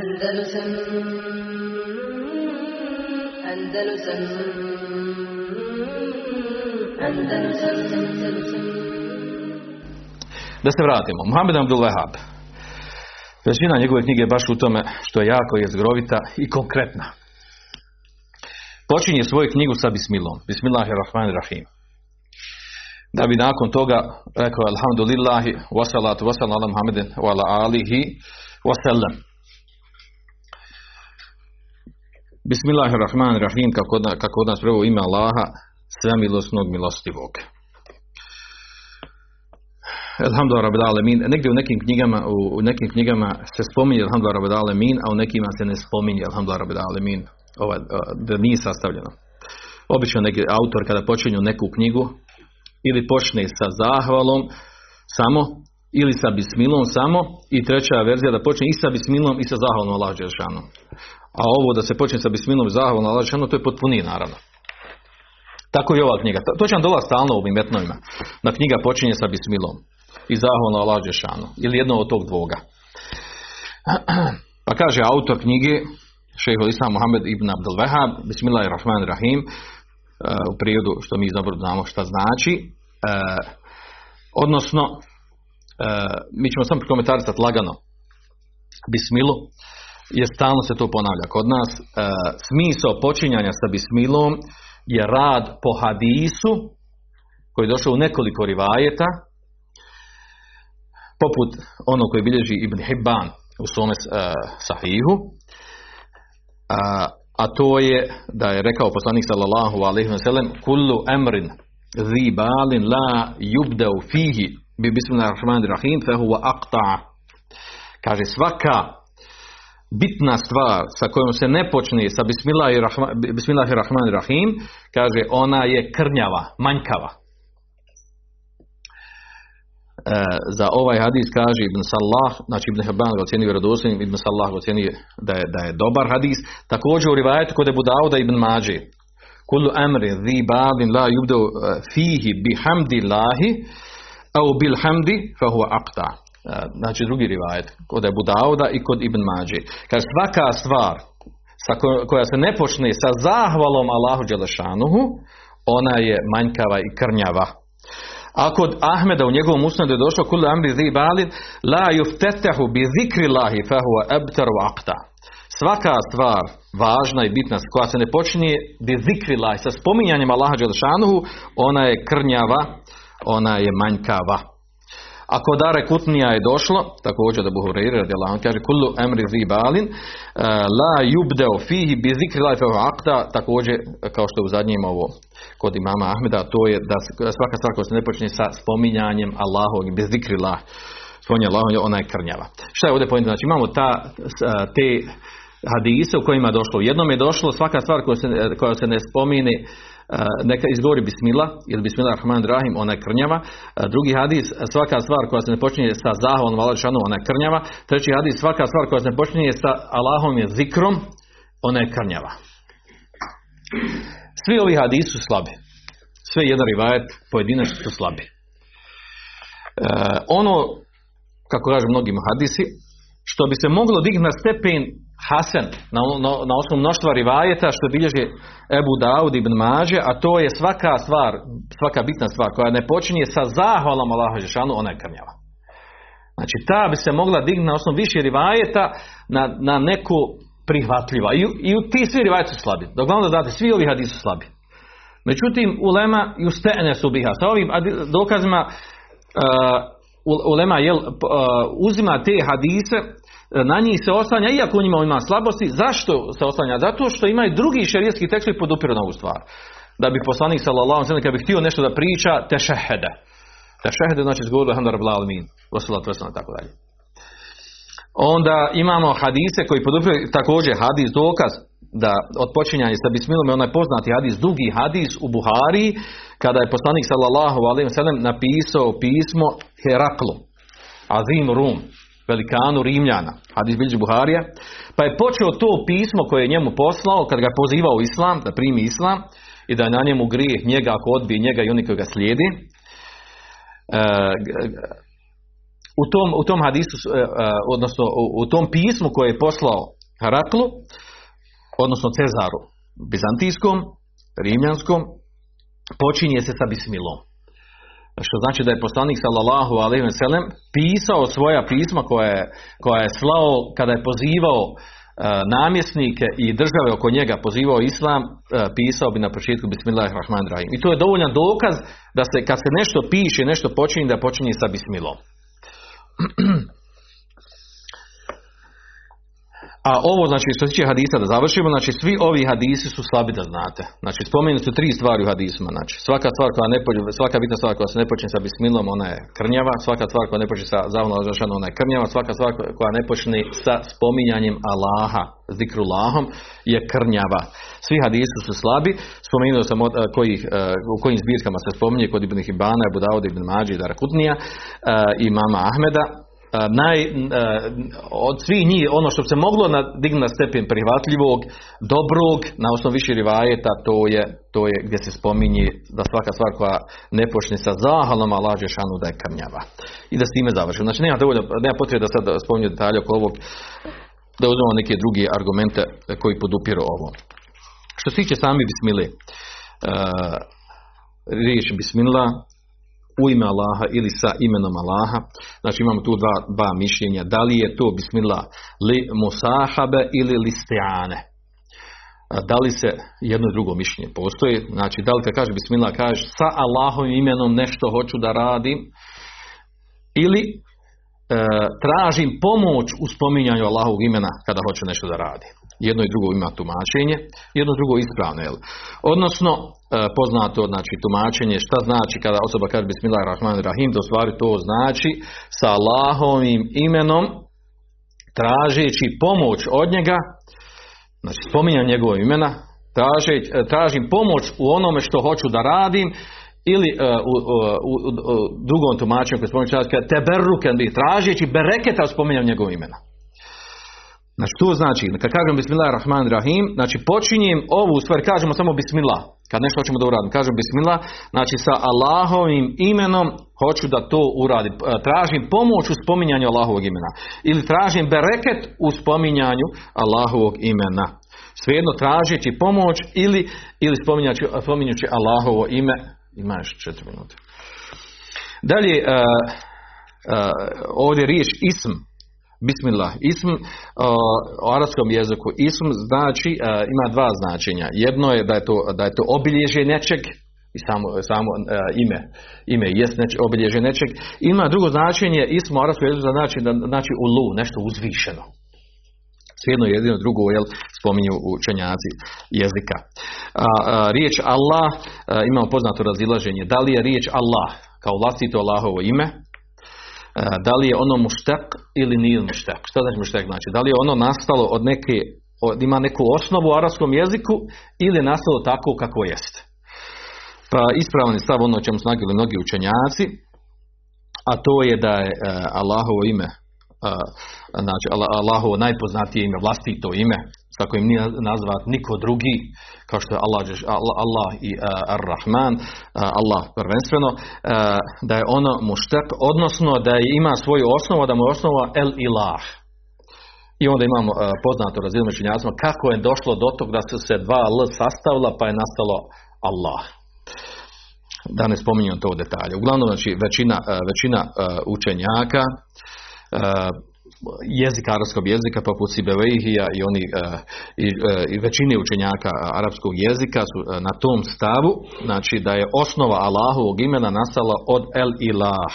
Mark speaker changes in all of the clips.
Speaker 1: Andalusam Andalusam
Speaker 2: Da se vratimo. Muhammed Abdul Wahab. Većina njegove knjige je baš u tome što je jako jezgrovita i konkretna. Počinje svoju knjigu sa bismilom. Bismillahirrahmanirrahim. Da bi nakon toga rekao Alhamdulillahi wasalatu wasalam ala Muhammedin wa ala alihi wasallam. Bismillahirrahmanirrahim kako, od- kako od nas prvo ime Allaha svemilosnog milostivog. Alhamdulillah rabbil alamin. Negdje u nekim knjigama u, u nekim knjigama se spominje Alhamdulillah rabbil alamin, a u nekima se ne spominje Alhamdulillah rabbil alamin. Ova, da nije sastavljeno. Obično neki autor kada počinju neku knjigu ili počne sa zahvalom samo ili sa bismilom samo i treća verzija da počne i sa bismilom i sa zahvalom Allah Đelešanu. A ovo da se počne sa bismilom i zahvalom Allah Đelešanu to je potpunije naravno. Tako i ova knjiga. To- će vam dolaz stalno u ovim metnovima. Da knjiga počinje sa bismilom i zahvalom Allah Đelešanu. Ili jedno od tog dvoga. Pa kaže autor knjige šehol Islam Muhammed ibn Wahab Bismillahirrahmanirrahim e, u prijevodu što mi dobro znamo šta znači e, odnosno e, mi ćemo samo komentarisati lagano Bismilu jer stalno se to ponavlja kod nas e, smisao počinjanja sa Bismilom je rad po hadisu koji je došao u nekoliko rivajeta poput ono koji bilježi Ibn Hibban u svome e, sahihu a, a to je da je rekao poslanik sallallahu alaihi wa sallam kullu emrin zi balin la yubdau fihi bi bismillahirrahmanirrahim fa huwa aqta. Kaže svaka bitna stvar sa kojom se ne počne sa bismillahirrahma- bismillahirrahmanirrahim kaže ona je krnjava, manjkava E, za ovaj hadis kaže Ibn Salah, znači Ibn Hibban ga ocjenio vjerodostojnim, Ibn Salah ga ocjenio da je, da je dobar hadis. Također u rivajetu kod Ebu Dauda Ibn Mađe. Kullu amri zi badin la yubdu eh, fihi bihamdi lahi au bil hamdi fa huwa aqta. Znači drugi rivajet kod Ebu Dauda i kod Ibn Mađe. Kaže svaka stvar sa ko- koja se ne počne sa zahvalom Allahu Đelešanuhu, ona je manjkava i krnjava. A kod Ahmeda u njegovom usnadu je došlo kul amri zi balin la yuftetahu bi zikri lahi fa huwa abtaru aqta. Svaka stvar važna i bitna koja se ne počinje bi zikri lahi sa spominjanjem Allaha Đelešanuhu, ona je krnjava, ona je manjkava. A kod Dare Kutnija je došlo, također da Buhureyri radijallahu anhu kaže kullu amri zi balin eh, la yubdeo fihi bi zikri aqta, također kao što je u zadnjem ovo kod imama Ahmeda, to je da svaka stvar koja se ne počne sa spominjanjem Allahovog bez zikrillah, spominje Allahom, ona je krnjava. Šta je ovdje pojenta? Znači imamo ta, a, te hadise u kojima je došlo. U jednom je došlo svaka stvar koja se, koja se ne spomine neka izgovori bismila ili bismillah rahman rahim, ona je krnjava. A, drugi hadis, svaka stvar koja se ne počinje sa zahvalom Allah Đelešanu, ona je krnjava. Treći hadis, svaka stvar koja se ne počinje sa Allahom je zikrom, ona je krnjava. Svi ovi hadisi su slabi. Sve jedan rivajet pojedinačno su slabi. E, ono, kako kažu mnogi hadisi, što bi se moglo dignuti na stepen Hasan, na, na, na osnovu mnoštva rivajeta, što bilježi Ebu Daud ibn Mađe, a to je svaka stvar, svaka bitna stvar koja ne počinje sa zahvalom Allahu Žešanu, ona je krnjava. Znači, ta bi se mogla dignuti na osnovu više rivajeta na, na neku prihvatljiva. I, i ti svi rivajeti su slabi. Vam da znate, svi ovi hadisi su slabi. Međutim, ulema justene su biha. Sa ovim dokazima uh, ulema jel, uh, uzima te hadise, na njih se oslanja, iako u njima ima slabosti, zašto se oslanja? Zato što imaju drugi šerijetski tekstovi podupiru na ovu stvar. Da bi poslanik sallallahu alejhi kad bi htio nešto da priča, tešehede. Tešehede znači zgovorili alhamdu rabbil alamin, wassalatu wassalamu tako dalje. Onda imamo hadise koji podupiru također hadis dokaz da od počinjanja sa bismilom je onaj poznati hadis, dugi hadis u Buhari, kada je poslanik sallallahu alejhi ve sellem napisao pismo Heraklu, Azim Rum, velikanu Rimljana, hadis bilježi Buharija, pa je počeo to pismo koje je njemu poslao, kad ga pozivao islam, da primi islam i da je na njemu grijeh njega ako odbije njega i oni koji ga slijedi. E, u tom, u tom hadisu, e, e, odnosno u tom pismu koje je poslao Heraklu, odnosno Cezaru, bizantijskom, rimljanskom, počinje se sa bismilom. Što znači da je poslanik sallallahu alejhi ve sellem pisao svoja pisma koja je, koja je slao kada je pozivao e, namjesnike i države oko njega pozivao islam, e, pisao bi na početku Bismillahirrahmanirrahim. I to je dovoljan dokaz da se kad se nešto piše, nešto počinje da počinje sa bismilom. A ovo, znači, što se tiče hadisa da završimo, znači, svi ovi hadisi su slabi da znate. Znači, spomenuti su tri stvari u hadisima. Znači, svaka stvar koja ne počne, svaka bitna stvar koja se ne počne sa bismilom, ona je krnjava. Svaka stvar koja ne počne sa razrašanom, ona je krnjava. Svaka stvar koja ne počne sa spominjanjem Allaha, zikrulahom, je krnjava. Svi hadisi su slabi. Spomenuo sam od, kojih, u kojim zbirkama se spominje kod Ibn Hibana, Abu Dawud, Ibn Mađi, Darakutnija i mama Ahmeda naj, od svih njih ono što se moglo dignuti na stepen prihvatljivog, dobrog, na osnovu više rivajeta, to je, to je gdje se spominje da svaka stvar koja ne počne sa zahalom Allah šanu da je krnjava. I da s time završimo. Znači nema, dovoljno, nema potrebe da sad spominju detalje oko ovog, da uzmemo neke druge argumente koji podupiru ovo. Što se tiče sami bismile, uh, riječ bismillah u ime Allaha ili sa imenom Allaha. Znači imamo tu dva, dva mišljenja. Da li je to bismillah li musahabe ili li stiane. Da li se jedno i drugo mišljenje postoji? Znači da li kad kaže bismillah kaže sa Allahovim imenom nešto hoću da radim ili e, tražim pomoć u spominjanju Allahovog imena kada hoću nešto da radim jedno i drugo ima tumačenje, jedno drugo ispravno. Jel? Odnosno, e, poznato znači tumačenje šta znači kada osoba kaže Bismillahirrahmanirrahim, da stvari to znači sa Allahovim imenom tražeći pomoć od njega, znači spominjam njegovog imena, traži, e, tražim pomoć u onome što hoću da radim, ili uh, u, u, u, u, drugom tumačenju koji spominje te berruken bi tražeći bereketa spominjam njegovog imena. Znači to znači, kad kažem Bismillah rahman rahim, znači počinjem ovu stvar, kažemo samo Bismillah, kad nešto hoćemo da uradim, kažem Bismillah, znači sa Allahovim imenom hoću da to uradim, e, tražim pomoć u spominjanju Allahovog imena, ili tražim bereket u spominjanju Allahovog imena. Svejedno tražeći pomoć ili, ili spominjući, spominjući Allahovo ime, ima još četiri minute. Dalje, uh, uh, ovdje riječ ism, Bismillah. Ism u arapskom jeziku ism znači, uh, ima dva značenja. Jedno je da je to, da je to obilježje nečeg i samo, samo uh, ime, ime jest neč, obilježje nečeg. Ima drugo značenje ism u arapskom jeziku znači, da, znači ulu, nešto uzvišeno. Svijedno jedino drugo jel, spominju učenjaci jezika. A, riječ Allah, a, imamo poznato razilaženje. Da li je riječ Allah kao vlastito Allahovo ime, E, da li je ono muštek ili nije muštek. Šta znači muštek? Znači, da li je ono nastalo od neke, od, ima neku osnovu u arapskom jeziku ili je nastalo tako kako jest. Pa ispravan je stav ono o čemu su mnogi učenjaci, a to je da je uh, Allahovo ime, uh, znači Allahovo najpoznatije ime, vlastito ime, kako im nije nazvat niko drugi, kao što je Allah, Allah i uh, Ar-Rahman, uh, Allah prvenstveno, uh, da je ono muštek, odnosno da je ima svoju osnovu, da mu je osnova El Ilah. I onda imamo poznato razinu kako je došlo do tog da su se dva L sastavila pa je nastalo Allah. Da ne spominjem to u detalje. Uglavnom, znači, većina, većina učenjaka jezika arapskog jezika poput Sibevejhija i oni uh, i, uh, i većine učenjaka arapskog jezika su na tom stavu, znači da je osnova Allahovog imena nastala od El Ilah.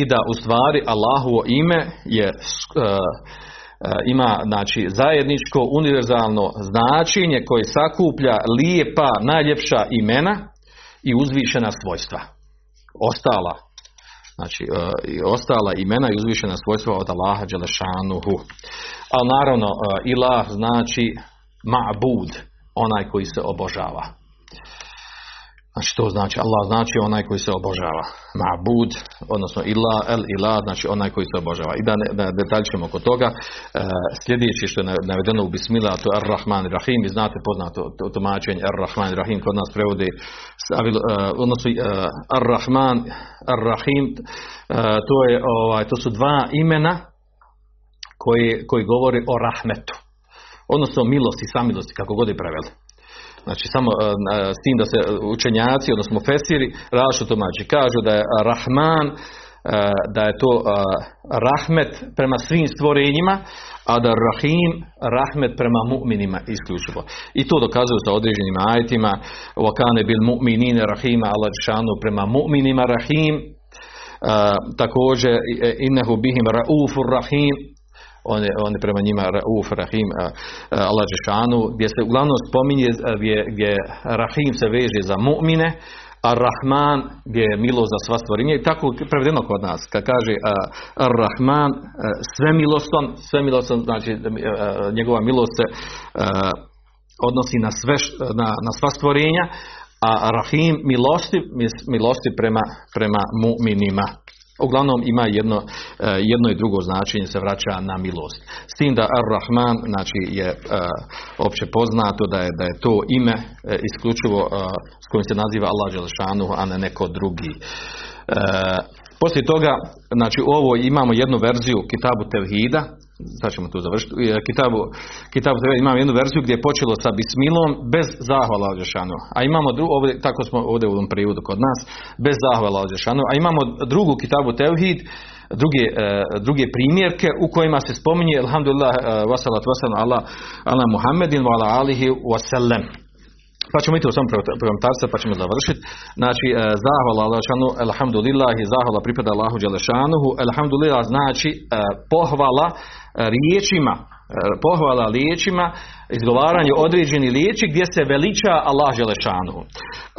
Speaker 2: I da u stvari Allahovo ime je ima znači zajedničko univerzalno značenje koje sakuplja lijepa, najljepša imena i uzvišena svojstva. Ostala znači e, ostala imena i uzvišena svojstva od Allaha Đelešanuhu. Ali naravno, e, ilah znači ma'bud, onaj koji se obožava. Znači to znači Allah znači onaj koji se obožava. Ma'bud, odnosno ila, el ila, znači onaj koji se obožava. I da ne, da oko toga, e, sljedeće što je navedeno u Bismillah, to je Ar-Rahman Rahim, vi znate poznato to, tumačenje Ar-Rahman Rahim, kod nas prevodi, uh, odnosno uh, Ar-Rahman, Ar-Rahim, uh, to, je, ovaj, to su dva imena koji, koji govori o rahmetu. Odnosno milosti, samilosti, kako god je preveli. Znači samo e, s tim da se učenjaci, odnosno fesiri, različito tumači. Kažu da je Rahman, e, da je to e, rahmet prema svim stvorenjima, a da Rahim, rahmet prema mu'minima isključivo. I to dokazuju sa određenim ajetima, wakane bil mu'minine rahima, Allah prema mu'minima rahim, također innehu bihim raufur rahim, on je, on je prema njima Rauf, Rahim, Allah gdje se uglavnom spominje gdje, gdje Rahim se veže za mu'mine, a Rahman gdje je milo za sva stvorinja i tako prevedeno kod nas. Kad kaže Rahman sve milostan sve milostan znači njegova milost se odnosi na sve na, na sva stvorenja a Rahim milosti milosti prema, prema mu'minima Uglavnom ima jedno, e, jedno i drugo značenje se vraća na milost. S tim da Ar-Rahman znači je e, opće poznato da je, da je to ime e, isključivo s kojim se naziva Allah Đelešanu, a ne neko drugi. Poslije toga, znači ovo imamo jednu verziju Kitabu Tevhida, sad ćemo tu završiti, Kitabu, Kitabu Tevhida imamo jednu verziju gdje je počelo sa Bismilom bez zahvala Đelešanu, a imamo drugu, ovdje, tako smo ovdje u ovom prijevodu kod nas, bez zahvala Đelešanu, a imamo drugu Kitabu Tevhid, druge, e, druge primjerke u kojima se spominje Alhamdulillah, e, wasalat wasalam ala, ala Muhammedin ala alihi wasallam. Pa ćemo i to samo prokomentarca pa ćemo završiti. Znači, e, zahvala Allahšanu, alhamdulillah i zahvala pripada Allahu Đelešanuhu. Alhamdulillah znači e, pohvala e, riječima, pohvala riječima, izgovaranje određeni riječi gdje se veliča Allah Đelešanuhu.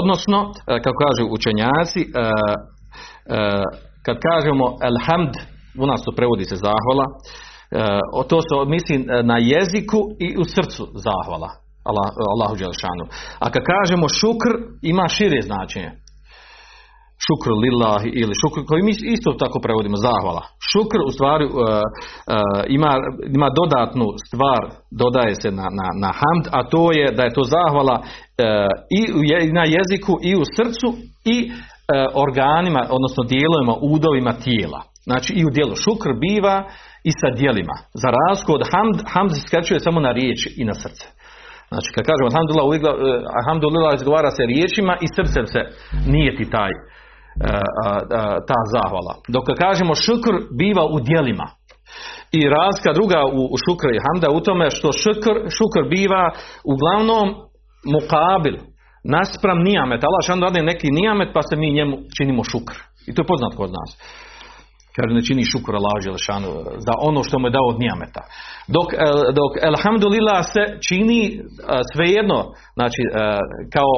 Speaker 2: Odnosno, kako kažu učenjaci, kad kažemo alhamd, u nas to prevodi se zahvala, to se misli na jeziku i u srcu zahvala. Allah, Allahu Đelšanu. A kad kažemo šukr, ima šire značenje. Šukr lillahi ili šukr, koji mi isto tako prevodimo, zahvala. Šukr u stvari uh, uh, ima, ima dodatnu stvar, dodaje se na, na, na hamd, a to je da je to zahvala uh, i na jeziku i u srcu i organima, odnosno dijelovima, udovima tijela. Znači i u dijelu šukr biva i sa dijelima. Za razliku od hamd, hamd se skraćuje samo na riječi i na srce. Znači kad kažemo alhamdulillah, e, alhamdulillah izgovara se riječima i srcem se nije ti taj e, ta zahvala. Dok kad kažemo šukr biva u dijelima. I razka druga u, u šukr i hamda u tome što šukr, šukr biva uglavnom mukabil, naspram nijamet. Allah šan neki nijamet pa se mi njemu činimo šukr. I to je poznat kod nas. Kaže ne čini šukr Allah za ono što mu je dao od nijameta. Dok, e, dok Elhamdulillah se čini e, svejedno, znači e, kao,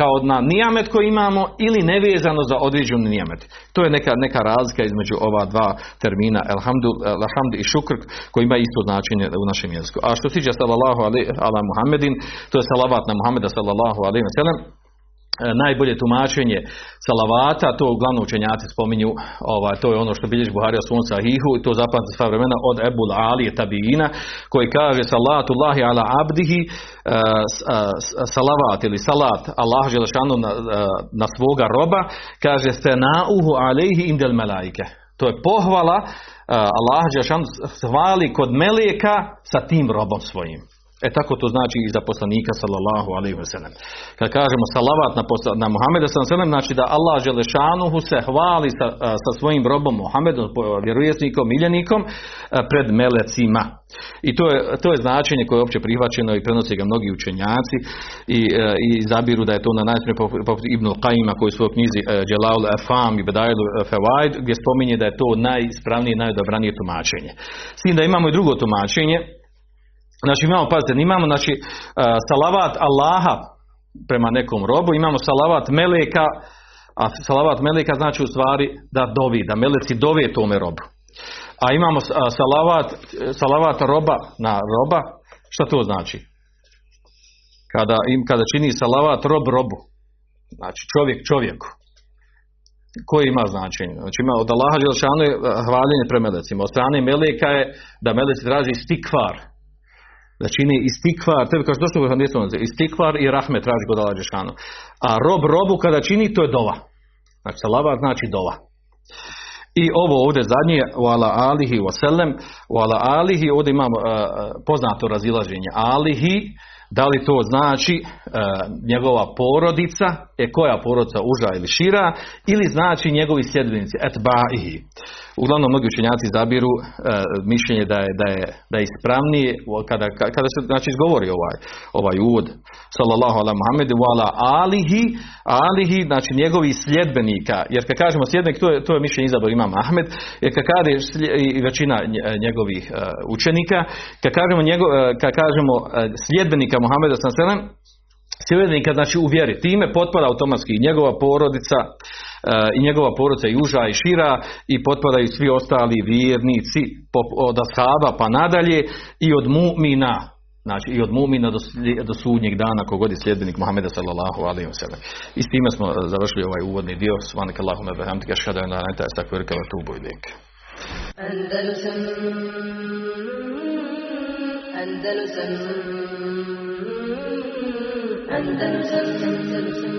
Speaker 2: kao na nijamet koji imamo ili nevezano za određeni nijamet. To je neka, neka razlika između ova dva termina Elhamdu, Elhamdu i šukr koji ima isto značenje u našem jeziku. A što se tiče sallallahu ala Muhammedin, to je salavat na Muhammeda sallallahu alaihi wa sallam, najbolje tumačenje salavata, to uglavnom učenjaci spominju, ovaj, to je ono što bilježi Buhari o svom sahihu i to zapamte sva vremena od Ebul Ali Tabijina koji kaže salatu Allahi ala abdihi uh, salavat ili salat Allah Želešanu na, na svoga roba kaže ste nauhu alejhi indel melaike to je pohvala uh, Allah Želešanu hvali kod meleka sa tim robom svojim E tako to znači i za poslanika sallallahu alaihi wa sallam. Kad kažemo salavat na, posla, na Muhammeda sallallahu znači da Allah Želešanuhu se hvali sa, sa svojim robom Muhammedom, vjerovjesnikom, miljenikom pred melecima. I to je, to je značenje koje je opće prihvaćeno i prenosi ga mnogi učenjaci i, i zabiru da je to na najsprije poput Ibn Qajima koji u svojoj knjizi Jalaul Afam i Bedajlu Fewaid gdje spominje da je to najispravnije i najdobranije tumačenje. S tim da imamo i drugo tumačenje Znači imamo, pazite, imamo znači e, salavat Allaha prema nekom robu, imamo salavat meleka, a salavat meleka znači u stvari da dovi, da meleci dove tome robu. A imamo salavat, salavat roba na roba, šta to znači? Kada, im, kada čini salavat rob robu. Znači čovjek čovjeku. Koji ima značenje? Znači ima od Allaha Đelšanu je hvaljenje pre melecima. Od strane meleka je da meleci traži stikvar. Da čini istikvar, tebi što došlo hadisu, istikvar i rahmet traži kod Allaha Đelšanu. A rob robu kada čini, to je dova. Znači salavat znači dova. I ovo ovdje zadnje, u ala alihi wasallam, u ala alihi, ovdje imamo uh, poznato razilaženje. Alihi, da li to znači uh, njegova porodica, je koja porodica uža ili šira, ili znači njegovi sljedbenici, etba'ihi. Uglavnom, mnogi učenjaci zabiru uh, mišljenje da je, da je, da je ispravnije kada, kada se znači, izgovori ovaj, ovaj uvod, sallallahu ala Muhammedu, ala alihi, alihi, znači njegovi sljedbenika, jer kad kažemo sljedbenik, to je, to je mišljenje izabor imam Ahmed, jer kad i većina njegovih uh, učenika, kad kažemo, njego, uh, kad kažemo uh, sljedbenika Muhammeda sallallahu sljedbenika znači u vjeri, time potpada automatski njegova porodica i njegova porodica i uža i šira i potpadaju svi ostali vjernici od ashaba pa nadalje i od mu'mina znači i od mu'mina do, do sudnjeg dana kogod je sljedbenik Muhammeda sallallahu alaihi wa sallam. I s time smo završili ovaj uvodni dio. Svanak Allahumma bihamdika ashhadu an la ilaha illa anta astaghfiruka wa atubu ilaik.
Speaker 1: Andalusam Andalusam Andalusam